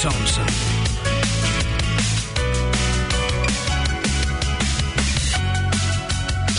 Thompson.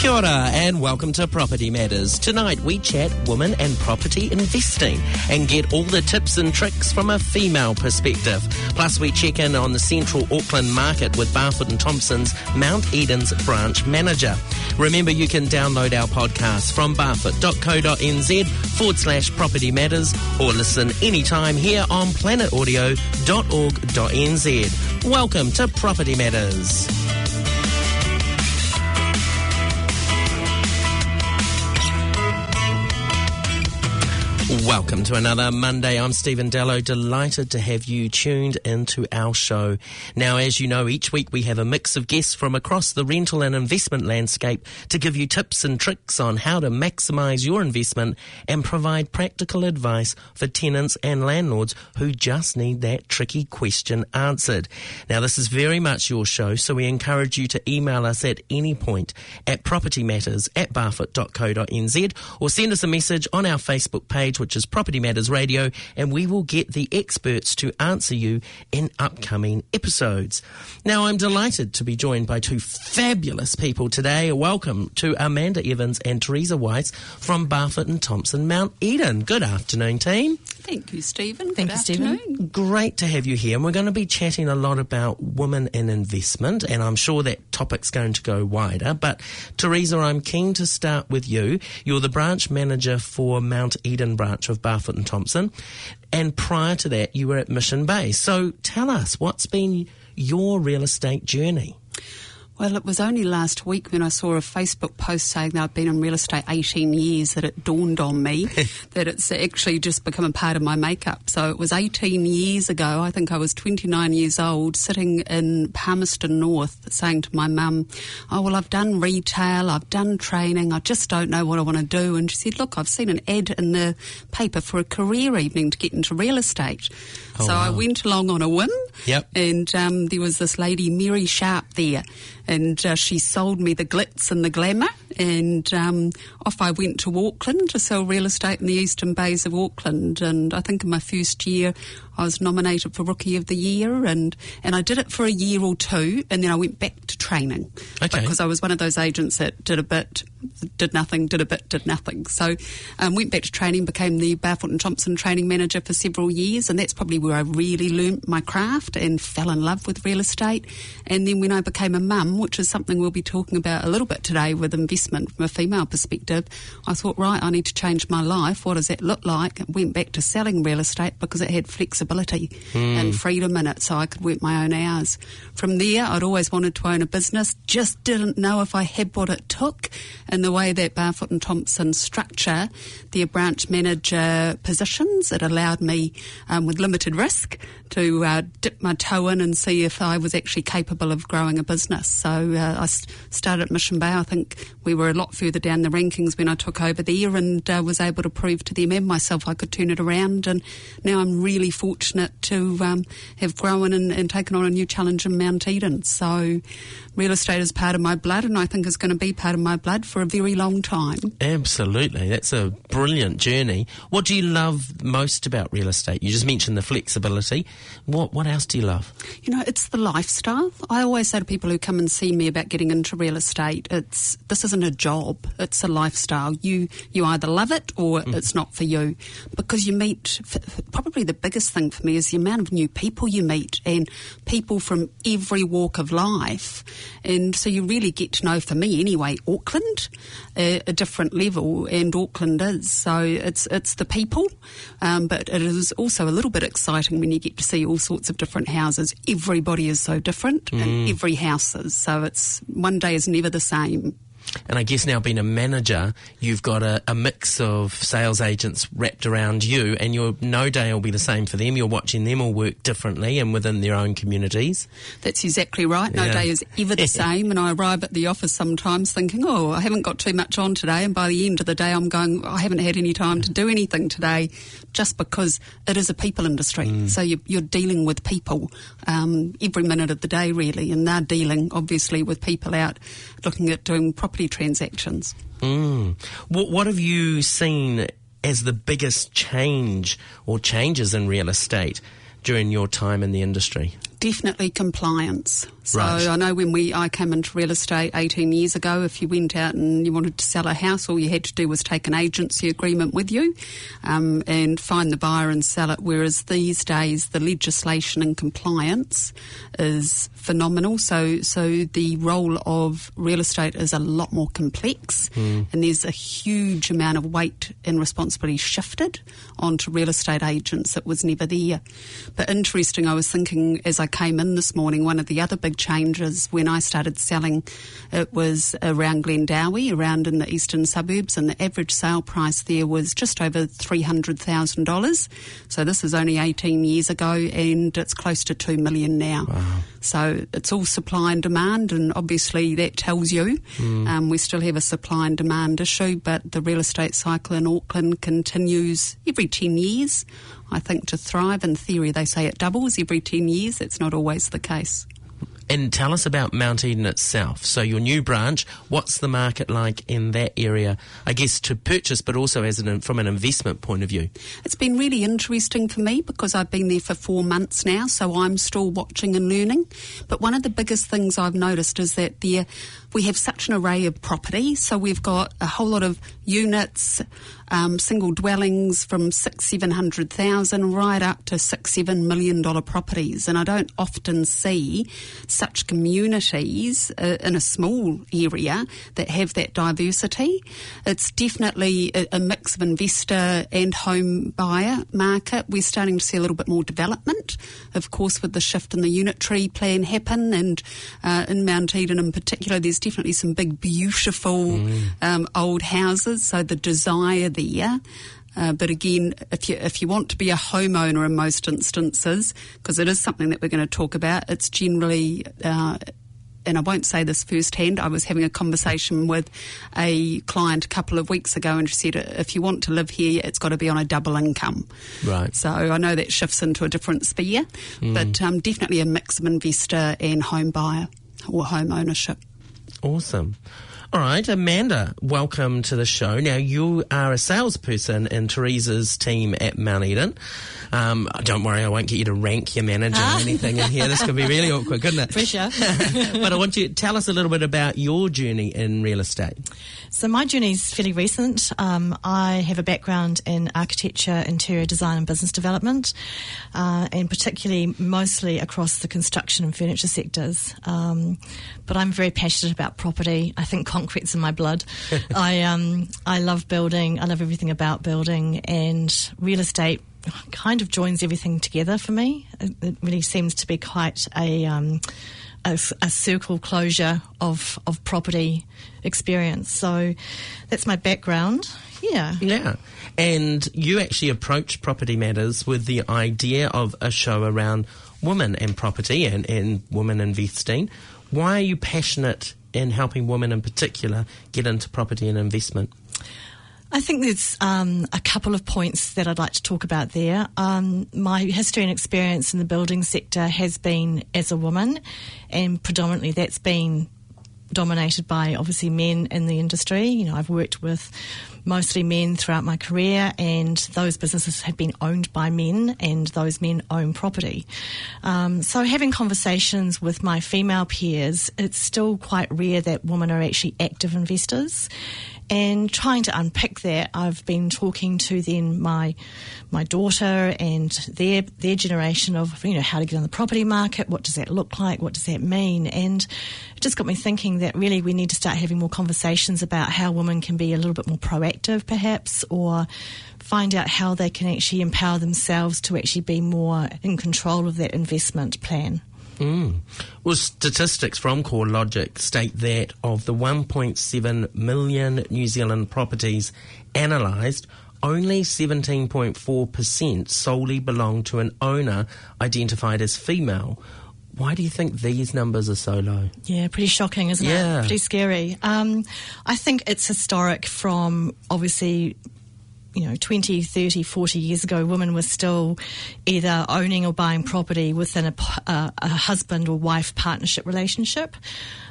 Kia ora and welcome to Property Matters. Tonight we chat women and property investing and get all the tips and tricks from a female perspective. Plus we check in on the central Auckland market with Barfoot and Thompson's Mount Eden's branch manager. Remember you can download our podcast from barfoot.co.nz forward slash property matters or listen anytime here on planetaudio.org.nz. Welcome to Property Matters. Welcome to another Monday. I'm Stephen Dello. Delighted to have you tuned into our show. Now, as you know, each week we have a mix of guests from across the rental and investment landscape to give you tips and tricks on how to maximize your investment and provide practical advice for tenants and landlords who just need that tricky question answered. Now, this is very much your show, so we encourage you to email us at any point at propertymatters at barfoot.co.nz or send us a message on our Facebook page which is Property Matters Radio, and we will get the experts to answer you in upcoming episodes. Now, I'm delighted to be joined by two fabulous people today. Welcome to Amanda Evans and Teresa Weiss from Barfoot and Thompson Mount Eden. Good afternoon, team. Thank you, Stephen. Thank Good you, Stephen. afternoon. Great to have you here, and we're going to be chatting a lot about women in investment, and I'm sure that topic's going to go wider. But Teresa, I'm keen to start with you. You're the branch manager for Mount Eden branch of Barfoot and Thompson, and prior to that, you were at Mission Bay. So tell us, what's been your real estate journey? Well, it was only last week when I saw a Facebook post saying that I've been in real estate 18 years that it dawned on me that it's actually just become a part of my makeup. So it was 18 years ago, I think I was 29 years old, sitting in Palmerston North saying to my mum, Oh, well, I've done retail, I've done training, I just don't know what I want to do. And she said, Look, I've seen an ad in the paper for a career evening to get into real estate. Oh, so I went along on a whim. Yep. And um, there was this lady, Mary Sharp, there, and uh, she sold me the glitz and the glamour. And um, off I went to Auckland to sell real estate in the eastern bays of Auckland. And I think in my first year, I was nominated for Rookie of the Year, and, and I did it for a year or two, and then I went back to training. Okay. Because I was one of those agents that did a bit, did nothing, did a bit, did nothing. So um, went back to training, became the Barfoot and Thompson training manager for several years, and that's probably where I really learnt my craft and fell in love with real estate. And then when I became a mum, which is something we'll be talking about a little bit today with investment from a female perspective, I thought, right, I need to change my life. What does that look like? Went back to selling real estate because it had flexibility and freedom in it, so I could work my own hours. From there, I'd always wanted to own a business, just didn't know if I had what it took. And the way that Barfoot and Thompson structure their branch manager positions, it allowed me, um, with limited risk, to uh, dip my toe in and see if I was actually capable of growing a business. So uh, I started at Mission Bay. I think we were a lot further down the rankings when I took over there and uh, was able to prove to them and myself I could turn it around. And now I'm really fortunate to um, have grown and, and taken on a new challenge in Mount Eden. So real estate is part of my blood and I think is going to be part of my blood for a very long time. Absolutely. That's a brilliant journey. What do you love most about real estate? You just mentioned the flexibility. What what else do you love? You know, it's the lifestyle. I always say to people who come and see me about getting into real estate, it's this isn't a job; it's a lifestyle. You you either love it or mm. it's not for you, because you meet. Probably the biggest thing for me is the amount of new people you meet, and people from every walk of life, and so you really get to know. For me, anyway, Auckland, uh, a different level, and Auckland is so it's it's the people, um, but it is also a little bit exciting when you get to see all sorts of different houses. Everybody is so different, and every house is. So it's one day is never the same. And I guess now being a manager, you've got a, a mix of sales agents wrapped around you, and your no day will be the same for them. You're watching them all work differently and within their own communities. That's exactly right. No Yeah. day is ever the same. And I arrive at the office sometimes thinking, oh, I haven't got too much on today. And by the end of the day, I'm going, I haven't had any time to do anything today just because it is a people industry. So you, you're dealing with people um, every minute of the day, really. And they're dealing, obviously, with people out looking at doing property transactions. Mm. What, what have you seen as the biggest change or changes in real estate during your time in the industry? Definitely compliance. So Right. I know when we I came into real estate 18 years ago, if you went out and you wanted to sell a house, all you had to do was take an agency agreement with you um, and find the buyer and sell it. Whereas these days, the legislation and compliance is phenomenal. So so the role of real estate is a lot more complex, and there's a huge amount of weight and responsibility shifted onto real estate agents that was never there. But interesting, I was thinking as I came in this morning, one of the other big changes when I started selling, it was around Glendowie, around in the eastern suburbs, and the average sale price there was just over $300,000. So this is only 18 years ago, and it's close to 2 million now. So it's all supply and demand, and obviously that tells you um, we still have a supply and demand issue, but the real estate cycle in Auckland continues every 10 years. I think to thrive, in theory, they say it doubles every 10 years. That's not always the case. And tell us about Mount Eden itself. So your new branch, what's the market like in that area? I guess to purchase, but also as an from an investment point of view. It's been really interesting for me because I've been there for four months now, so I'm still watching and learning. But one of the biggest things I've noticed is that there we have such an array of property. So we've got a whole lot of units, um, single dwellings from six, seven hundred thousand right up to six, seven million dollar properties. And I don't often see such communities uh, in a small area that have that diversity. It's definitely a, a mix of investor and home buyer market. We're starting to see a little bit more development, of course, with the shift in the unitary plan happen, and uh, in Mount Eden in particular, there's definitely some big, beautiful um, old houses. So the desire there. Uh, but again, if you if you want to be a homeowner in most instances, because it is something that we're going to talk about, it's generally. Uh, and I won't say this firsthand. I was having a conversation with a client a couple of weeks ago, and she said, "If you want to live here, it's got to be on a double income." Right. So I know that shifts into a different sphere, but um, definitely a mix of investor and home buyer or home ownership. Awesome. All right, Amanda, welcome to the show. Now, you are a salesperson in Teresa's team at Mount Eden. Um, don't worry, I won't get you to rank your manager or anything in here. This could be really awkward, couldn't it? Pressure. but I want you to tell us a little bit about your journey in real estate. So my journey is fairly recent. Um, I have a background in architecture, interior design, and business development, uh, and particularly mostly across the construction and furniture sectors. Um, but I'm very passionate about property. I think concrete's in my blood. I um, I love building. I love everything about building, and real estate kind of joins everything together for me. It, really seems to be quite a um, a, a circle closure of of property experience. So that's my background. Yeah. Yeah. And you actually approached Property Matters with the idea of a show around women and property and, and women investing. Why are you passionate in helping women in particular get into property and investment? I think there's um, a couple of points that I'd like to talk about there. Um, my history and experience in the building sector has been as a woman, and predominantly that's been dominated by obviously men in the industry. You know, I've worked with mostly men throughout my career, and those businesses have been owned by men, and those men own property. Um, so, having conversations with my female peers, it's still quite rare that women are actually active investors. And trying to unpick that, I've been talking to then my my daughter and their their generation of you know how to get on the property market, what does that look like, what does that mean, and it just got me thinking that really we need to start having more conversations about how women can be a little bit more proactive, perhaps, or find out how they can actually empower themselves to actually be more in control of that investment plan. Mm. Well, statistics from CoreLogic state that of the 1.7 million New Zealand properties analysed, only 17.4% solely belong to an owner identified as female. Why do you think these numbers are so low? Yeah, pretty shocking, isn't Yeah. it? Pretty scary. Um, I think it's historic from obviously you know 20 30 40 years ago women were still either owning or buying property within a, a, a, husband or wife partnership relationship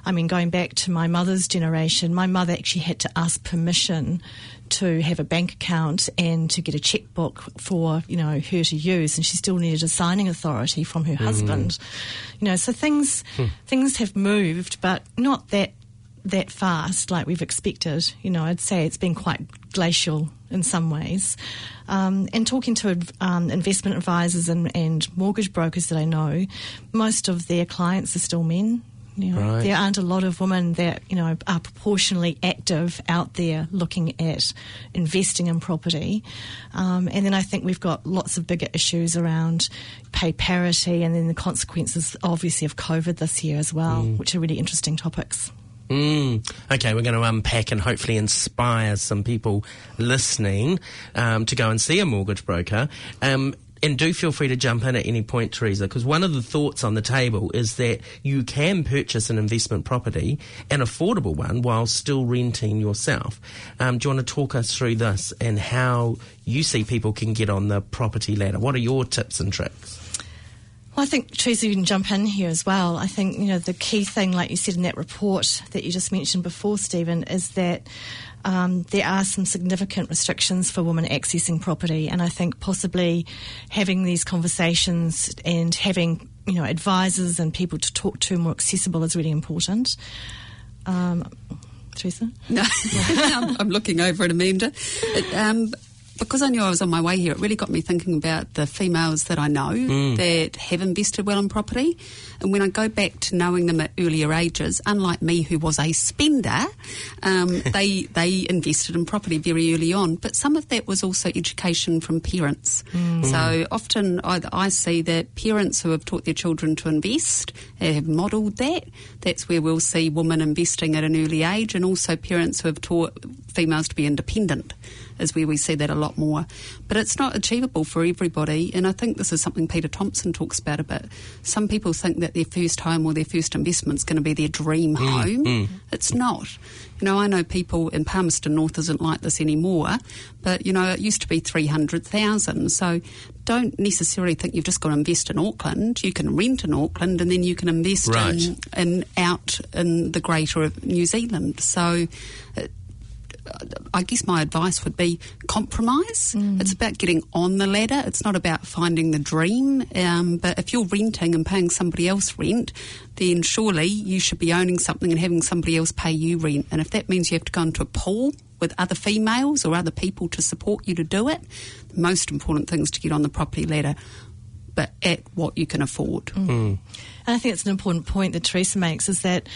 i mean going back to my mother's generation my mother actually had to ask permission to have a bank account and to get a checkbook for you know her to use and she still needed a signing authority from her mm. husband you know so things hmm. things have moved but not that that fast like we've expected. You know, I'd say it's been quite glacial in some ways. Um, and talking to um, investment advisors and, and, mortgage brokers that I know, most of their clients are still men. You know, right. There aren't a lot of women that you know are proportionally active out there looking at investing in property, um, and then I think we've got lots of bigger issues around pay parity, and then the consequences, obviously, of COVID this year as well, mm. which are really interesting topics. Mm. Okay, we're going to unpack and hopefully inspire some people listening um, to go and see a mortgage broker. Um, and do feel free to jump in at any point, Teresa, because one of the thoughts on the table is that you can purchase an investment property, an affordable one, while still renting yourself. Um, do you want to talk us through this and how you see people can get on the property ladder? What are your tips and tricks? Well, I think Teresa, you can jump in here as well. I think you know the key thing, like you said in that report that you just mentioned before, Stephen, is that um, there are some significant restrictions for women accessing property, and I think possibly having these conversations and having you know advisors and people to talk to more accessible is really important. Um, Teresa? No, I'm, I'm, looking over at Amanda. Um, because I knew I was on my way here, it really got me thinking about the females that I know mm. that have invested well in property. And when I go back to knowing them at earlier ages, unlike me, who was a spender, um, they they invested in property very early on. But some of that was also education from parents. Mm. So often I, I, see that parents who have taught their children to invest have modelled that. That's where we'll see women investing at an early age, and also parents who have taught females to be independent is where we see that a lot more. But it's not achievable for everybody, and I think this is something Peter Thompson talks about a bit. Some people think that their first home or their first investment is going to be their dream mm, home. Mm. It's not. You know, I know people in Palmerston North isn't like this anymore, but you know, it used to be 300,000. So don't necessarily think you've just got to invest in Auckland. You can rent in Auckland and then you can invest right. in, in out in the greater New Zealand. So it, I guess my advice would be compromise. Mm. It's about getting on the ladder. It's not about finding the dream. Um, but if you're renting and paying somebody else rent, then surely you should be owning something and having somebody else pay you rent. And if that means you have to go into a pool with other females or other people to support you to do it, the most important thing is to get on the property ladder but at what you can afford. Mm. Mm. And I think it's an important point that Teresa makes is that,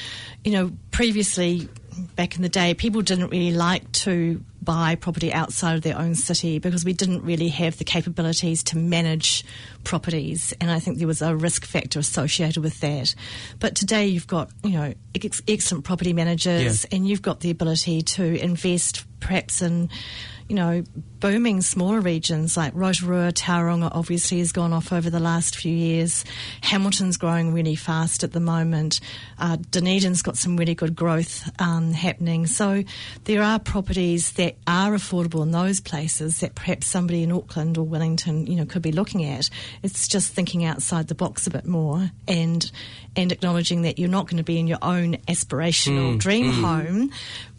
you know, previously back in the day, people didn't really like to buy property outside of their own city because we didn't really have the capabilities to manage properties, and I think there was a risk factor associated with that. But today, you've got you know ex- excellent property managers, yeah. and you've got the ability to invest perhaps in you know, booming smaller regions like Rotorua, Tauranga obviously has gone off over the last few years. Hamilton's growing really fast at the moment. Uh, Dunedin's got some really good growth um, happening. So there are properties that are affordable in those places that perhaps somebody in Auckland or Wellington, you know, could be looking at. It's just thinking outside the box a bit more and and acknowledging that you're not going to be in your own aspirational mm, dream mm. home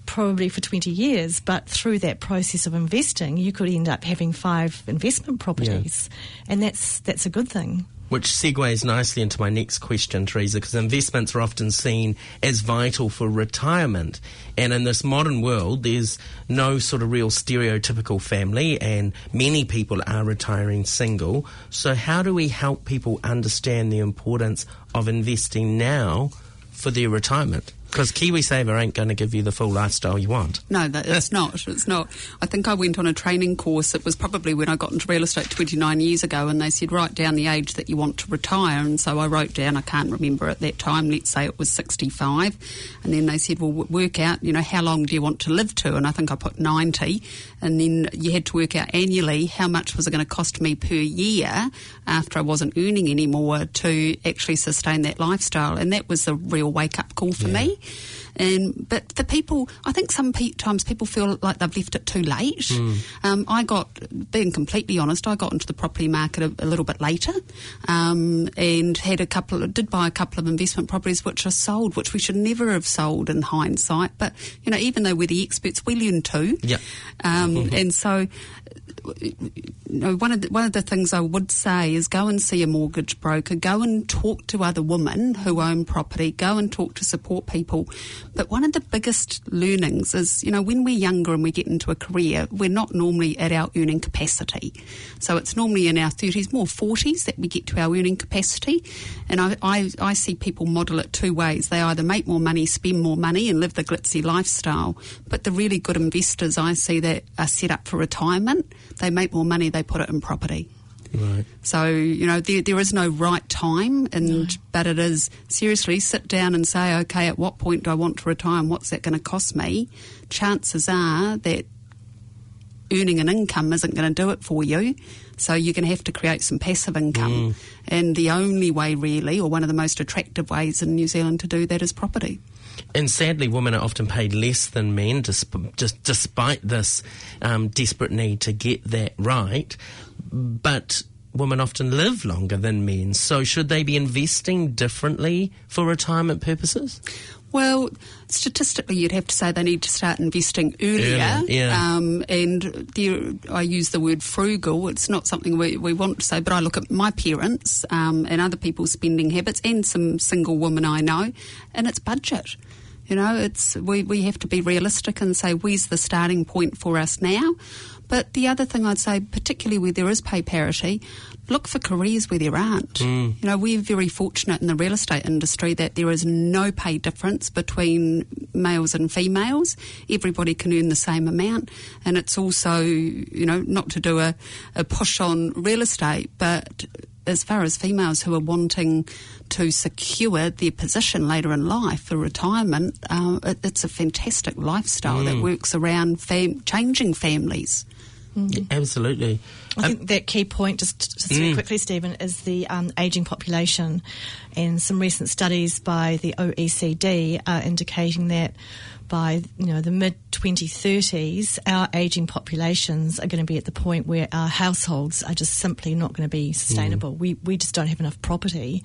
probably for 20 years, but through that process of investing, you could end up having five investment properties, yeah. and that's that's a good thing. Which segues nicely into my next question, Teresa, because investments are often seen as vital for retirement. And in this modern world, there's no sort of real stereotypical family, and many people are retiring single. So, how do we help people understand the importance of investing now for their retirement? Because KiwiSaver ain't going to give you the full lifestyle you want. No, that, it's not. It's not. I think I went on a training course. It was probably when I got into real estate 29 years ago, and they said write down the age that you want to retire. And so I wrote down. I can't remember at that time. Let's say it was 65, and then they said, well, work out. You know, how long do you want to live to? And I think I put 90, and then you had to work out annually how much was it going to cost me per year after I wasn't earning anymore to actually sustain that lifestyle. And that was a real wake up call for yeah. me. And but for people, I think some pe- times people feel like they've left it too late. Mm. Um, I got, being completely honest, I got into the property market a, a little bit later, um, and had a couple, of, did buy a couple of investment properties which are sold, which we should never have sold in hindsight. But you know, even though we're the experts, we learn too. Yeah. Um, and so know, one of the, one of the things I would say is go and see a mortgage broker, go and talk to other women who own property, go and talk to support people. But one of the biggest learnings is, you know, when we're younger and we get into a career, we're not normally at our earning capacity. So it's normally in our 30s, more 40s that we get to our earning capacity. And I, I, I see people model it two ways. They either make more money, spend more money, and live the glitzy lifestyle. But the really good investors I see that are set up for retirement, they make more money, they put it in property. Right. So you know there, there is no right time, and but it is seriously sit down and say, okay, at what point do I want to retire, and what's that going to cost me? Chances are that earning an income isn't going to do it for you. So you're going to have to create some passive income, mm. and the only way, really, or one of the most attractive ways in New Zealand to do that is property. And sadly, women are often paid less than men, just despite this um, desperate need to get that right. But women often live longer than men, so should they be investing differently for retirement purposes? Well, statistically, you'd have to say they need to start investing earlier. Earlier, yeah. Um, and there, I use the word frugal. It's not something we, we want to say, but I look at my parents um, and other people's spending habits and some single women I know, and it's budget. You know, it's we, we have to be realistic and say where's the starting point for us now. But the other thing I'd say, particularly where there is pay parity, look for careers where there aren't. Mm. You know, we're very fortunate in the real estate industry that there is no pay difference between males and females. Everybody can earn the same amount. And it's also, you know, not to do a, a push on real estate, but as far as females who are wanting to secure their position later in life for retirement, uh, it, it's a fantastic lifestyle that works around fam- changing families. Absolutely. I think that key point, just, just very quickly, Stephen, is the um, ageing population, and some recent studies by the OECD are indicating that by you know the mid 2030s, our ageing populations are going to be at the point where our households are just simply not going to be sustainable. We we just don't have enough property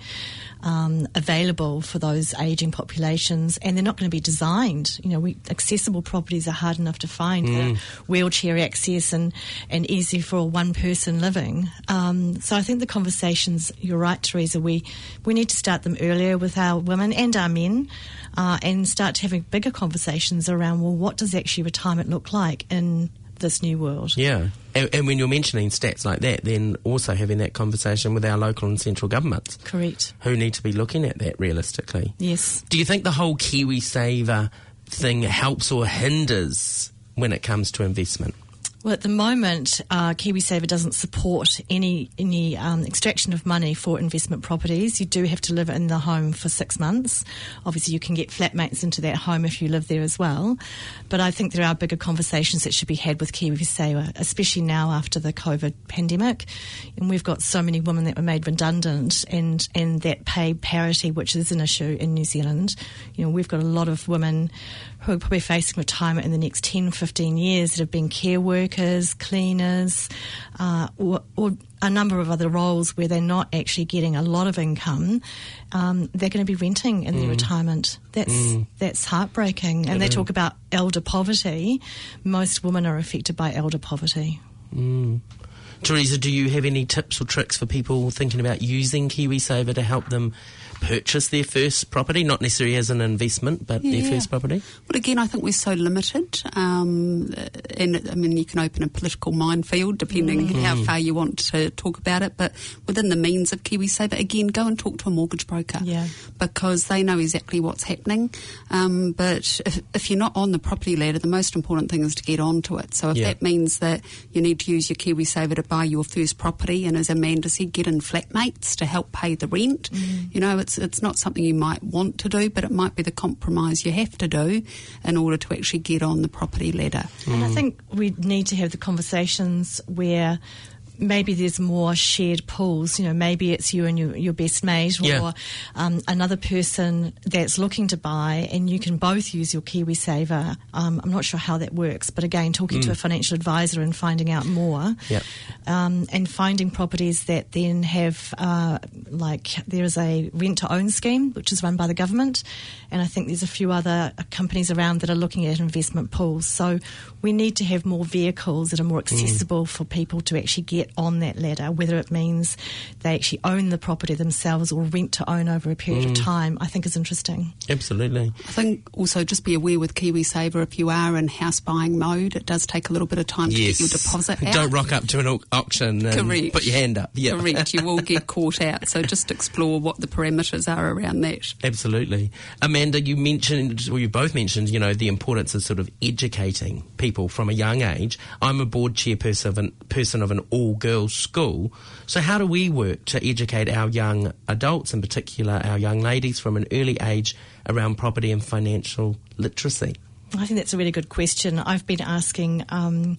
um, available for those ageing populations, and they're not going to be designed. You know, we, accessible properties are hard enough to find, are wheelchair access and and easy for one person living. Um, so I think the conversations, you're right, Teresa. We we need to start them earlier with our women and our men, uh, and start having bigger conversations around well, what does actually retirement look like in this new world? Yeah. And, and when you're mentioning stats like that, then also having that conversation with our local and central governments Correct. who need to be looking at that realistically. Yes. Do you think the whole KiwiSaver thing helps or hinders when it comes to investment? Well, at the moment, uh, KiwiSaver doesn't support any any um, extraction of money for investment properties. You do have to live in the home for six months. Obviously, you can get flatmates into that home if you live there as well. But I think there are bigger conversations that should be had with KiwiSaver, especially now after the COVID pandemic. And we've got so many women that were made redundant, and and that pay parity, which is an issue in New Zealand. You know, we've got a lot of women who are probably facing retirement in the next 10, 15 years that have been care workers, cleaners, uh, or, or a number of other roles where they're not actually getting a lot of income. Um, they're going to be renting in their retirement. That's that's heartbreaking. And they talk about elder poverty. Most women are affected by elder poverty. Teresa, do you have any tips or tricks for people thinking about using KiwiSaver to help them purchase their first property? Not necessarily as an investment, but their first property? But again, I think we're so limited. Um, and I mean, you can open a political minefield depending how far you want to talk about it. But within the means of KiwiSaver, again, go and talk to a mortgage broker. Yeah. Because they know exactly what's happening. Um, but if, if you're not on the property ladder, the most important thing is to get onto it. So if Yeah. that means that you need to use your KiwiSaver to buy your first property, and as Amanda said, get in flatmates to help pay the rent. You know, it's it's not something you might want to do, but it might be the compromise you have to do in order to actually get on the property ladder. And I think we need to have the conversations where maybe there's more shared pools. You know, maybe it's you and your, your best mate or Yeah. um, another person that's looking to buy, and you can both use your KiwiSaver. Um, I'm not sure how that works, but again, talking to a financial advisor and finding out more, Yep. um, and finding properties that then have, uh, like, there is a rent to own scheme which is run by the government, and I think there's a few other companies around that are looking at investment pools. So we need to have more vehicles that are more accessible for people to actually get on that ladder, whether it means they actually own the property themselves or rent to own over a period of mm. time, I think is interesting. Absolutely. I think also just be aware with KiwiSaver if you are in house buying mode, it does take a little bit of time to get your deposit out. Don't rock up to an au- auction and Correct. put your hand up. Yeah. Correct, you will get caught out. So just explore what the parameters are around that. Absolutely. Amanda, you mentioned, or you both mentioned, you know, the importance of sort of educating people from a young age. I'm a board chairperson of an, person of an all girls school. So, how do we work to educate our young adults, in particular our young ladies, from an early age around property and financial literacy? I think that's a really good question. I've been asking um,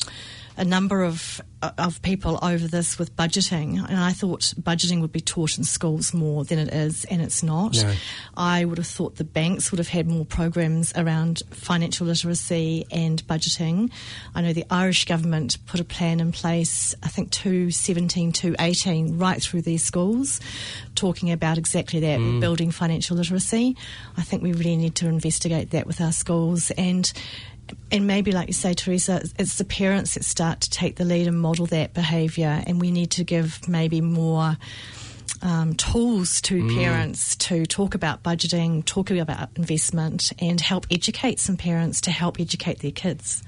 a number of uh, of people over this with budgeting, and I thought budgeting would be taught in schools more than it is, and it's not. No. I would have thought the banks would have had more programs around financial literacy and budgeting. I know the Irish government put a plan in place, I think 217, 218, right through their schools, talking about exactly that, mm. building financial literacy. I think we really need to investigate that with our schools and and maybe, like you say, Teresa, it's the parents that start to take the lead and model that behaviour, and we need to give maybe more um, tools to parents to talk about budgeting, talk about investment, and help educate some parents to help educate their kids.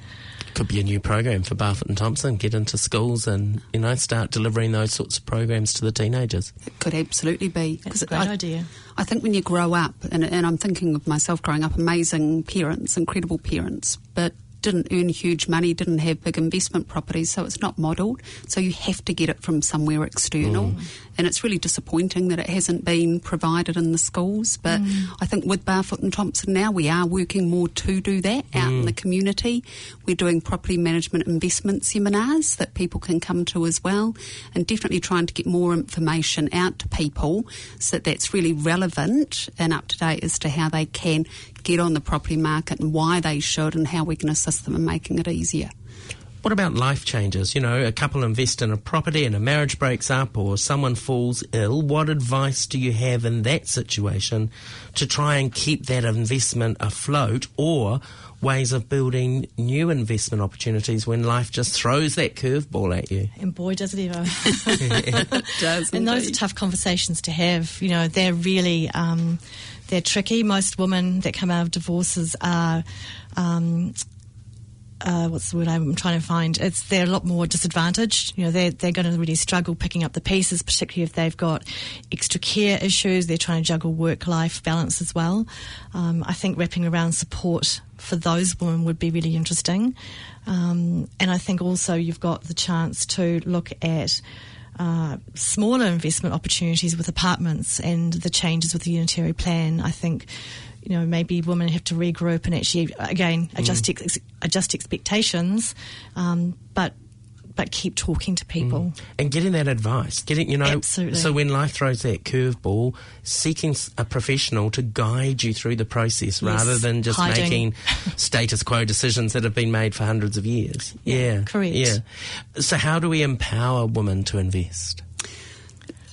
Could be a new program for Barfoot and Thompson. Get into schools and you know start delivering those sorts of programs to the teenagers. It could absolutely be. That's a great I, idea. I think when you grow up, and, and I'm thinking of myself growing up, amazing parents, incredible parents, but didn't earn huge money, didn't have big investment properties, so it's not modelled. So you have to get it from somewhere external. Mm. And it's really disappointing that it hasn't been provided in the schools. But mm. I think with Barfoot and Thompson now, we are working more to do that out in the mm. community. We're doing property management investment seminars that people can come to as well, and definitely trying to get more information out to people so that that's really relevant and up to date as to how they can get on the property market and why they should and how we can assist them in making it easier. What about life changes? You know, a couple invest in a property and a marriage breaks up or someone falls ill. What advice do you have in that situation to try and keep that investment afloat or ways of building new investment opportunities when life just throws that curveball at you? And boy, does it ever. It does. and those are tough conversations to have. You know, they're really um, they're tricky. Most women that come out of divorces are. Um, uh, what's the word I'm trying to find? It's they're a lot more disadvantaged. You know, they're they're going to really struggle picking up the pieces, particularly if they've got extra care issues. They're trying to juggle work life balance as well. Um, I think wrapping around support for those women would be really interesting. Um, and I think also you've got the chance to look at uh, smaller investment opportunities with apartments and the changes with the unitary plan. I think, you know, maybe women have to regroup and actually, again, mm. adjust ex- adjust expectations, um, but but keep talking to people. Mm. And getting that advice, getting, you know, Absolutely. so when life throws that curveball, seeking a professional to guide you through the process rather than just hiding. making status quo decisions that have been made for hundreds of years. Yeah. correct. Yeah. So, how do we empower women to invest?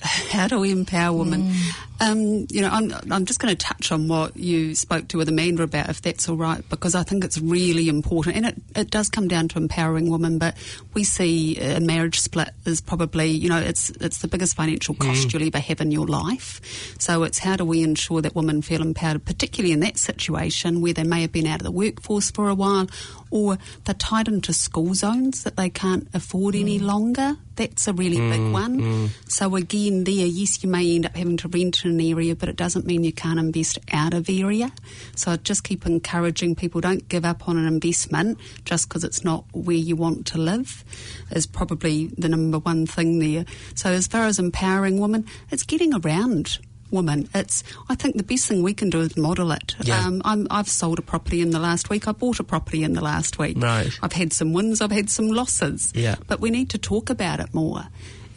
how do we empower women? Mm. Um, you know, I'm, I'm just going to touch on what you spoke to with Amanda about, if that's all right, because I think it's really important. And it, it does come down to empowering women, but we see a marriage split is probably, you know, it's, it's the biggest financial hmm. cost you'll ever have in your life. So it's how do we ensure that women feel empowered, particularly in that situation where they may have been out of the workforce for a while or they're tied into school zones that they can't afford any hmm. longer. That's a really big hmm. one. So again, there, yes, you may end up having to rent in an area, but it doesn't mean you can't invest out of area. So I just keep encouraging people don't give up on an investment just because it's not where you want to live. Is probably the number one thing there. So as far as empowering women, it's getting around women. It's I think the best thing we can do is model it. Yeah. Um, I'm, I've sold a property in the last week. I bought a property in the last week. Right. I've had some wins. I've had some losses. Yeah. But we need to talk about it more.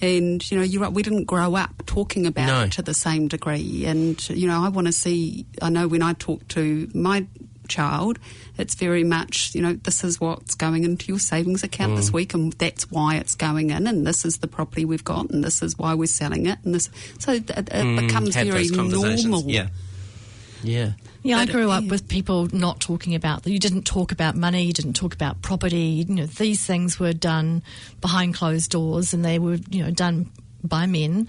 And you know, you're right. We didn't grow up talking about No. it to the same degree. And you know, I want to see. I know when I talk to my child, it's very much you know this is what's going into your savings account this Mm. week, and that's why it's going in, and this is the property we've got, and this is why we're selling it, and this. So it, it becomes Mm, Have very normal. Yeah. Yeah. Yeah, I grew up with people not talking about you didn't talk about money, you didn't talk about property. You know, these things were done behind closed doors, and they were you know done by men.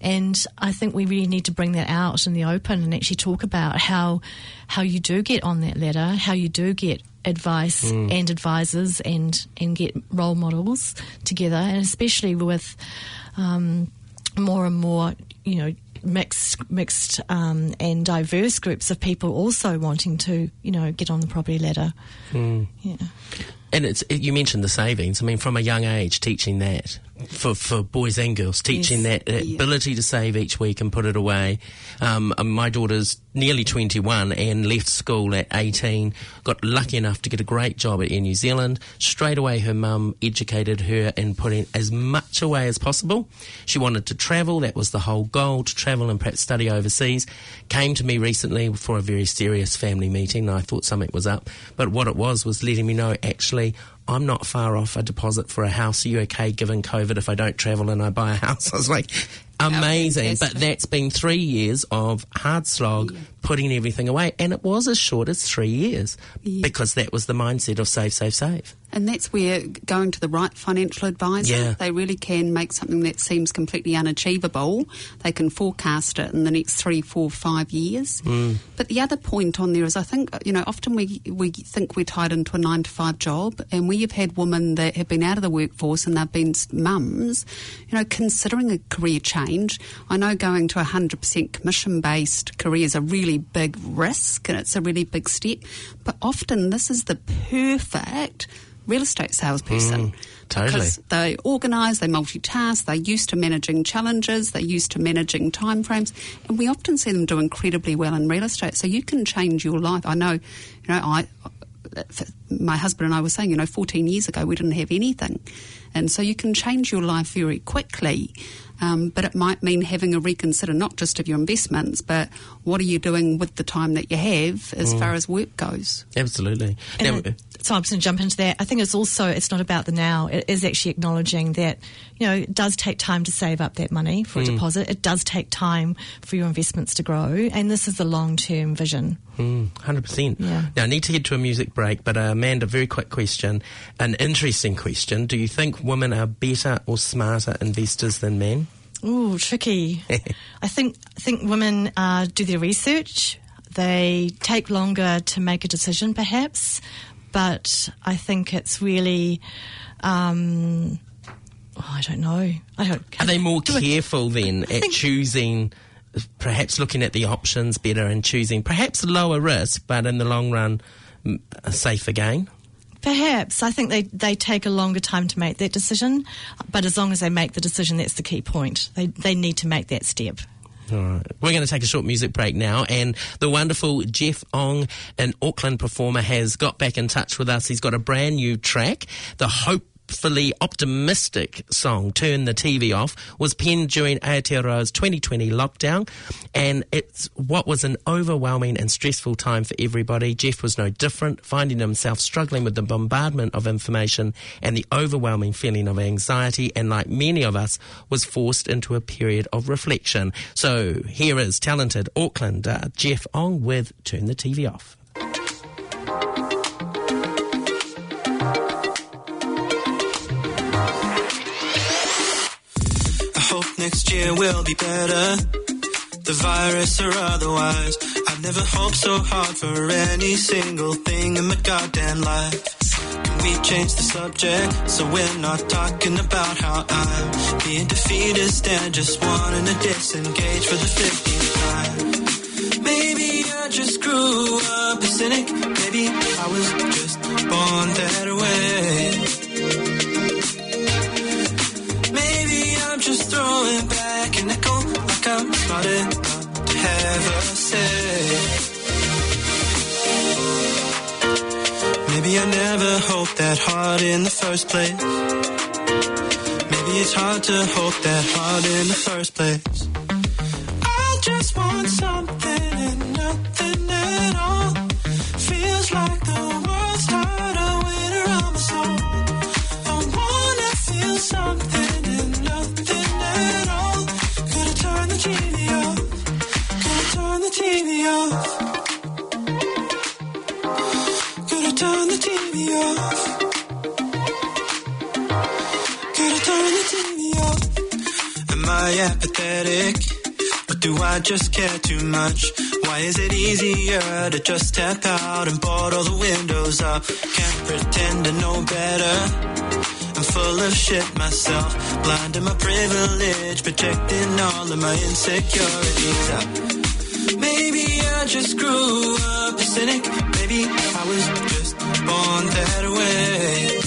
And I think we really need to bring that out in the open and actually talk about how how you do get on that ladder, how you do get advice and advisors and and get role models together, and especially with um, more and more, you know, mixed, mixed um, and diverse groups of people also wanting to, you know, get on the property ladder. Yeah. And it's you mentioned the savings. I mean, from a young age, teaching that for for boys and girls, teaching Yes. that, that Yeah. ability to save each week and put it away. Um, my daughter's nearly twenty one and left school at eighteen. Got lucky enough to get a great job at Air New Zealand. Straight away, her mum educated her in putting as much away as possible. She wanted to travel. That was the whole goal to travel and perhaps study overseas. Came to me recently for a very serious family meeting. And I thought something was up, but what it was was letting me know actually. I'm not far off a deposit for a house. Are you okay given COVID if I don't travel and I buy a house? I was like, amazing. But that's been three years of hard slog, putting everything away. And it was as short as three years Yeah. because that was the mindset of save, save, save. And that's where going to the right financial advisor, Yeah. they really can make something that seems completely unachievable. They can forecast it in the next three, four, five years. Mm. But the other point on there is, I think you know, often we we think we're tied into a nine to five job, and we have had women that have been out of the workforce and they've been mums, you know, considering a career change. I know going to a hundred percent commission based career is a really big risk and it's a really big step, but often this is the perfect real estate salesperson. Mm, totally. Because they organise, they multitask, they're used to managing challenges, they're used to managing timeframes, and we often see them do incredibly well in real estate. So you can change your life. I know, you know, I. My husband and I were saying, you know, 14 years ago we didn't have anything. And so you can change your life very quickly. Um, but it might mean having a reconsider not just of your investments, but what are you doing with the time that you have as far as work goes. Absolutely. And Now, it- so I'm just going to jump into that. I think it's also it's not about the now. It is actually acknowledging that you know it does take time to save up that money for a deposit. It does take time for your investments to grow, and this is the long term vision. Hundred percent. Yeah. Now I need to head to a music break, but uh, Amanda, very quick question, an interesting question. Do you think women are better or smarter investors than men? Ooh, tricky. I think I think women uh, do their research. They take longer to make a decision, perhaps, but I think it's really. Um, oh, I don't know. I don't. Are they more do I- careful then I at choosing, perhaps looking at the options better and choosing perhaps lower risk, but in the long run, m- a safer gain? Perhaps. I think they, they take a longer time to make that decision, but as long as they make the decision, that's the key point. They, they need to make that step. All right. We're going to take a short music break now, and the wonderful Jeff Ong, an Auckland performer, has got back in touch with us. He's got a brand new track, the hopefully optimistic song "Turn the TV Off" was penned during Aotearoa's 2020 lockdown, and it's what was an overwhelming and stressful time for everybody. Jeff was no different, finding himself struggling with the bombardment of information and the overwhelming feeling of anxiety, and like many of us, was forced into a period of reflection. So here is talented Auckland uh, Jeff Ong with "Turn the TV Off." Next year will be better. The virus or otherwise. I've never hoped so hard for any single thing in my goddamn life. Can we change the subject so we're not talking about how I'm being defeatist and just wanting to disengage for the 15th time? Maybe I just grew up a cynic. Maybe I was you never hoped that hard in the first place. Maybe it's hard to hope that hard in the first place. I apathetic? Or do I just care too much? Why is it easier to just step out and board all the windows up? Can't pretend to know better. I'm full of shit myself, blind to my privilege, projecting all of my insecurities. Maybe I just grew up a cynic. Maybe I was just born that way.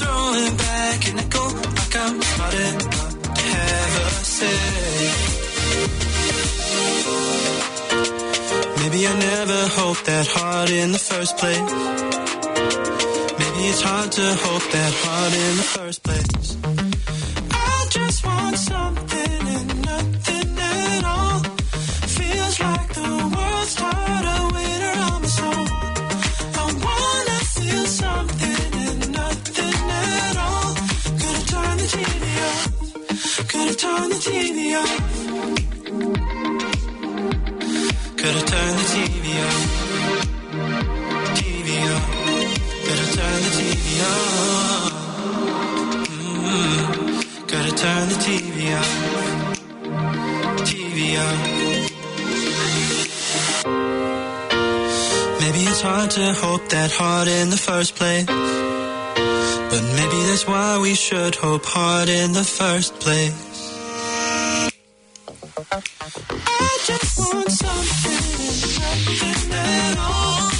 Throwing back an echo like I'm smart enough to have a say. Maybe I never hoped that hard in the first place. Maybe it's hard to hope that hard in the first place. I just want something I turn the TV? TV. Maybe it's hard to hope that hard in the first place. But maybe that's why we should hope hard in the first place. I just want something nothing at all.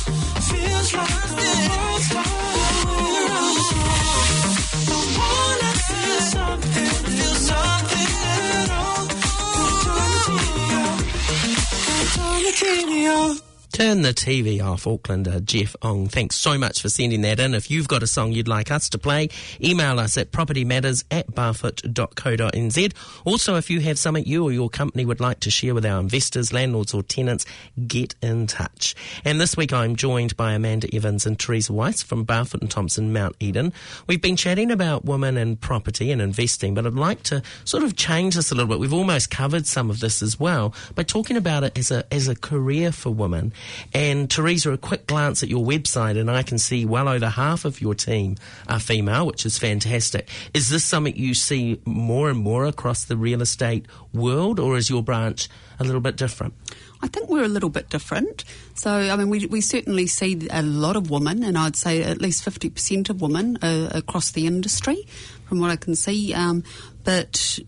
Off. Turn the TV off. Aucklander uh, Jeff Ong. Thanks so much for sending that in. If you've got a song you'd like us to play, email us at propertymatters at barfoot.co.nz. Also, if you have something you or your company would like to share with our investors, landlords, or tenants, get in touch. And this week I'm joined by Amanda Evans and Teresa Weiss from Barfoot and Thompson, Mount Eden. We've been chatting about women and property and investing, but I'd like to sort of change this a little bit. We've almost covered some of this as well by talking about it as a as a career for women. And Teresa, a quick glance at your website, and I can see well over half of your team are female, which is fantastic. Is this something you see more and more across the real estate world, or is your branch a little bit different? I think we're a little bit different. So, I mean, we, we certainly see a lot of women, and I'd say at least 50% of women uh, across the industry, from what I can see. Um, but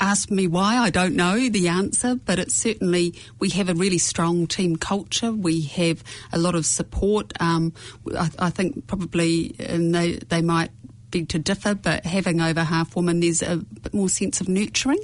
ask me why, I don't know the answer, but it's certainly, we have a really strong team culture. We have a lot of support. Um, I, I think probably, and they, they might beg to differ, but having over half women, there's a bit more sense of nurturing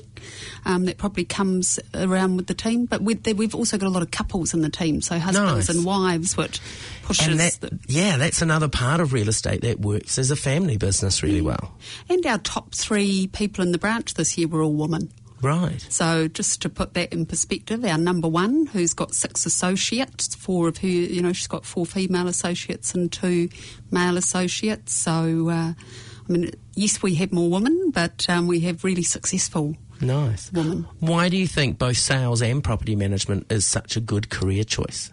um, that probably comes around with the team. But we've also got a lot of couples in the team, so husbands Nice. and wives, which pushes that, the, yeah, that's another part of real estate that works as a family business really well. and our top three people in the branch this year were all women. Right. So just to put that in perspective, our number one, who's got six associates, four of who, you know, she's got four female associates and two male associates. So, uh, I mean, yes, we have more women, but um, we have really successful Nice. women. Why do you think both sales and property management is such a good career choice?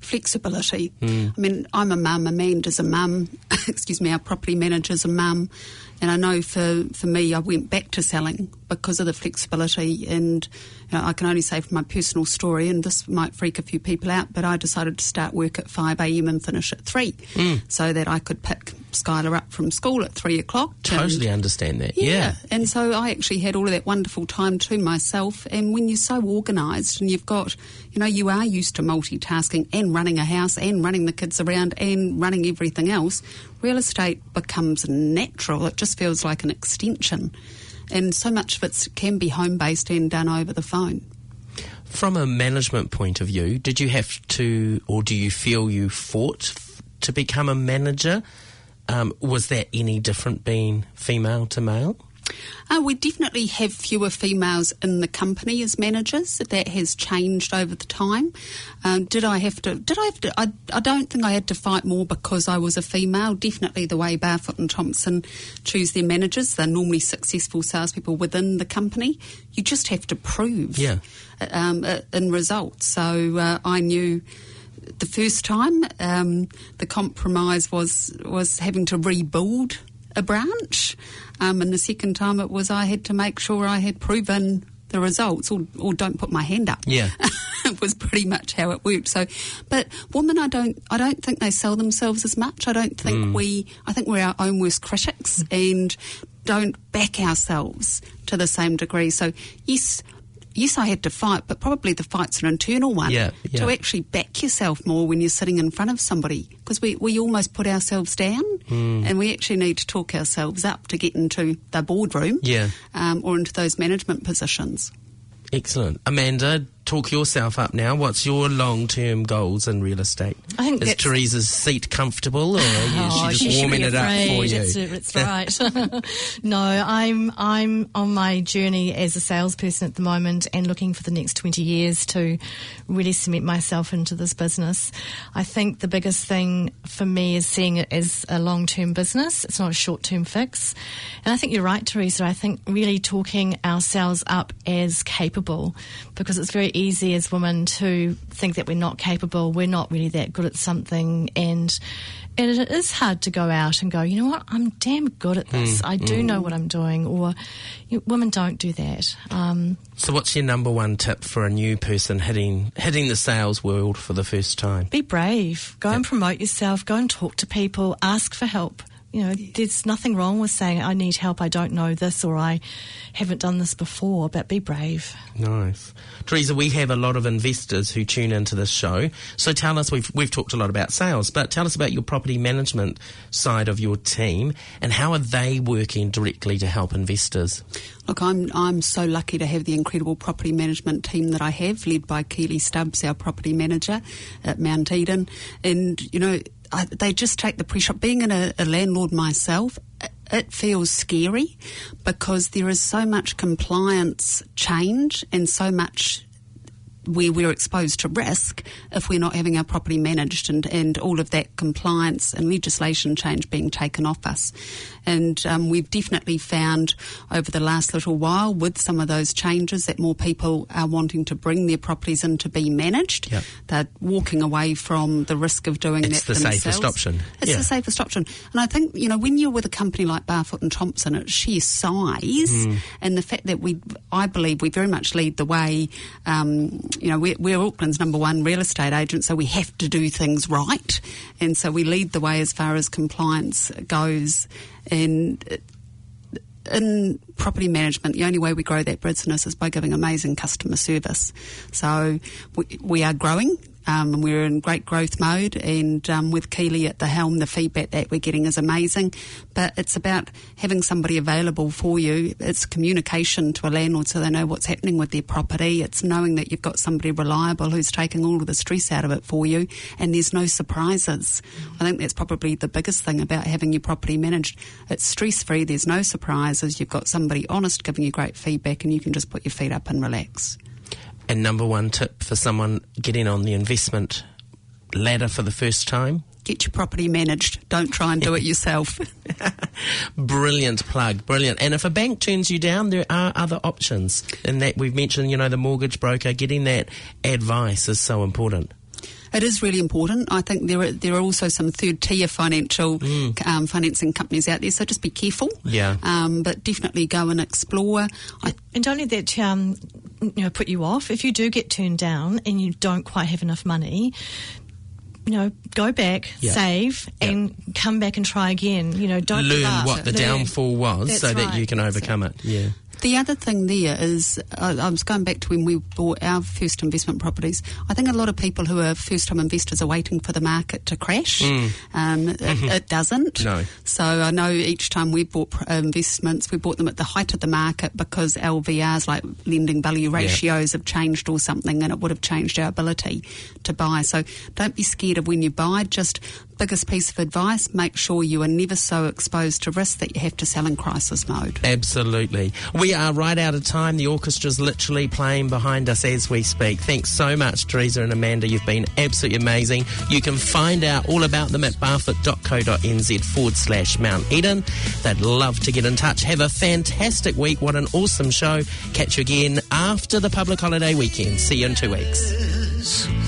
Flexibility. Hmm. I mean, I'm a mum, Amanda's a mum, excuse me, our property manager's a mum. And I know for, for me, I went back to selling because of the flexibility. And you know, I can only say from my personal story, and this might freak a few people out, but I decided to start work at 5am and finish at 3 hmm. so that I could pick Skylar up from school at 3 o'clock. and- Totally understand that. yeah. Yeah. And so I actually had all of that wonderful time to myself. And when you're so organised and you've got, you know, you are used to multitasking and running a house and running the kids around and running everything else, real estate becomes natural. It just feels like an extension. And so much of it can be home based and done over the phone. From a management point of view, did you have to, or do you feel you fought f- to become a manager? Um, was that any different being female to male? Uh, we definitely have fewer females in the company as managers. That has changed over the time. Um, did I have to? Did I have to? I, I don't think I had to fight more because I was a female. Definitely the way Barfoot and Thompson choose their managers. They're normally successful salespeople within the company. You just have to prove Yeah. um, uh, in results. So uh, I knew the first time um, the compromise was was having to rebuild a branch, um, and the second time it was I had to make sure I had proven the results, or, or don't put my hand up. Yeah. it was pretty much how it worked. So, but women, I don't, I don't think they sell themselves as much. I don't think we, I think we're our own worst critics and don't back ourselves to the same degree. So, yes. Yes, I had to fight, but probably the fight's an internal one. Yeah, yeah. To actually back yourself more when you're sitting in front of somebody, because we, we almost put ourselves down, Hmm. and we actually need to talk ourselves up to get into the boardroom, Yeah. um, or into those management positions. Excellent. Amanda, talk yourself up now. What's your long term goals in real estate? I think Is Teresa's seat comfortable or is Oh, she she just should warming it up for you? It's, uh, it's right. no, I'm I'm on my journey as a salesperson at the moment and looking for the next 20 years to really cement myself into this business. I think the biggest thing for me is seeing it as a long-term business. It's not a short-term fix. And I think you're right, Teresa. I think really talking ourselves up as capable because it's very easy as women to think that we're not capable, we're not really that good at something and and it is hard to go out and go, you know what, I'm damn good at this. I do know what I'm doing. Or you, women don't do that. Um, So, what's your number one tip for a new person hitting hitting the sales world for the first time? be brave. Go and promote yourself. Go and talk to people. Ask for help. You know, there's nothing wrong with saying, I need help. I don't know this or I haven't done this before, but be brave. Nice, Teresa. We have a lot of investors who tune into this show. So, tell us. We've we've talked a lot about sales, but tell us about your property management side of your team and how are they working directly to help investors? Look, I'm I'm so lucky to have the incredible property management team that I have, led by Keely Stubbs, our property manager at Mount Eden, and you know I, they just take the pressure. Being in a, a landlord myself, it, feels scary because there is so much compliance change and so much where we're exposed to risk if we're not having our property managed and, and all of that compliance and legislation change being taken off us. And um, we've definitely found over the last little while with some of those changes that more people are wanting to bring their properties in to be managed. Yep. They're walking away from the risk of doing it. It's that the safest themselves. option. It's Yeah. the safest option. And I think, you know, when you're with a company like Barfoot and Thompson, it's sheer size Hmm. and the fact that we, I believe we very much lead the way, um, you know, we're, we're Auckland's number one real estate agent, so we have to do things right. And so we lead the way as far as compliance goes. And uh, in property management, the only way we grow that business is by giving amazing customer service. So we, we are growing. Um, and we're in great growth mode, and um, with Keely at the helm, the feedback that we're getting is amazing. But it's about having somebody available for you. It's communication to a landlord so they know what's happening with their property. It's knowing that you've got somebody reliable who's taking all of the stress out of it for you, and there's no surprises. I think that's probably the biggest thing about having your property managed. It's stress free. There's no surprises. You've got somebody honest giving you great feedback, and you can just put your feet up and relax. And number one tip for someone getting on the investment ladder for the first time? Get your property managed. Don't try and do it yourself. Brilliant plug, brilliant. And if a bank turns you down, there are other options. And that we've mentioned, you know, the mortgage broker, getting that advice is so important. It is really important. I think there are there are also some third tier financial um, financing companies out there, so just be careful. Yeah. Um, but definitely go and explore. I, And don't let that um, you know put you off. If you do get turned down and you don't quite have enough money, you know, go back, Yeah. save, Yeah. and come back and try again. You know, don't Learn up. what the Learn. downfall was That's so that you can that's overcome it. Yeah. The other thing there is, uh, I was going back to when we bought our first investment properties. I think a lot of people who are first time investors are waiting for the market to crash. Mm. Um, it, mm-hmm. it, doesn't. No. So I know each time we bought investments, we bought them at the height of the market because LVRs, like lending value ratios, have changed or something, and it would have changed our ability to buy. So don't be scared of when you buy. Just biggest piece of advice: make sure you are never so exposed to risk that you have to sell in crisis mode. Absolutely. We are right out of time. The orchestra's literally playing behind us as we speak. Thanks so much, Teresa and Amanda. You've been absolutely amazing. You can find out all about them at barfoot.co.nz forward slash Mount Eden. They'd love to get in touch. Have a fantastic week. What an awesome show. Catch you again after the public holiday weekend. See you in two weeks.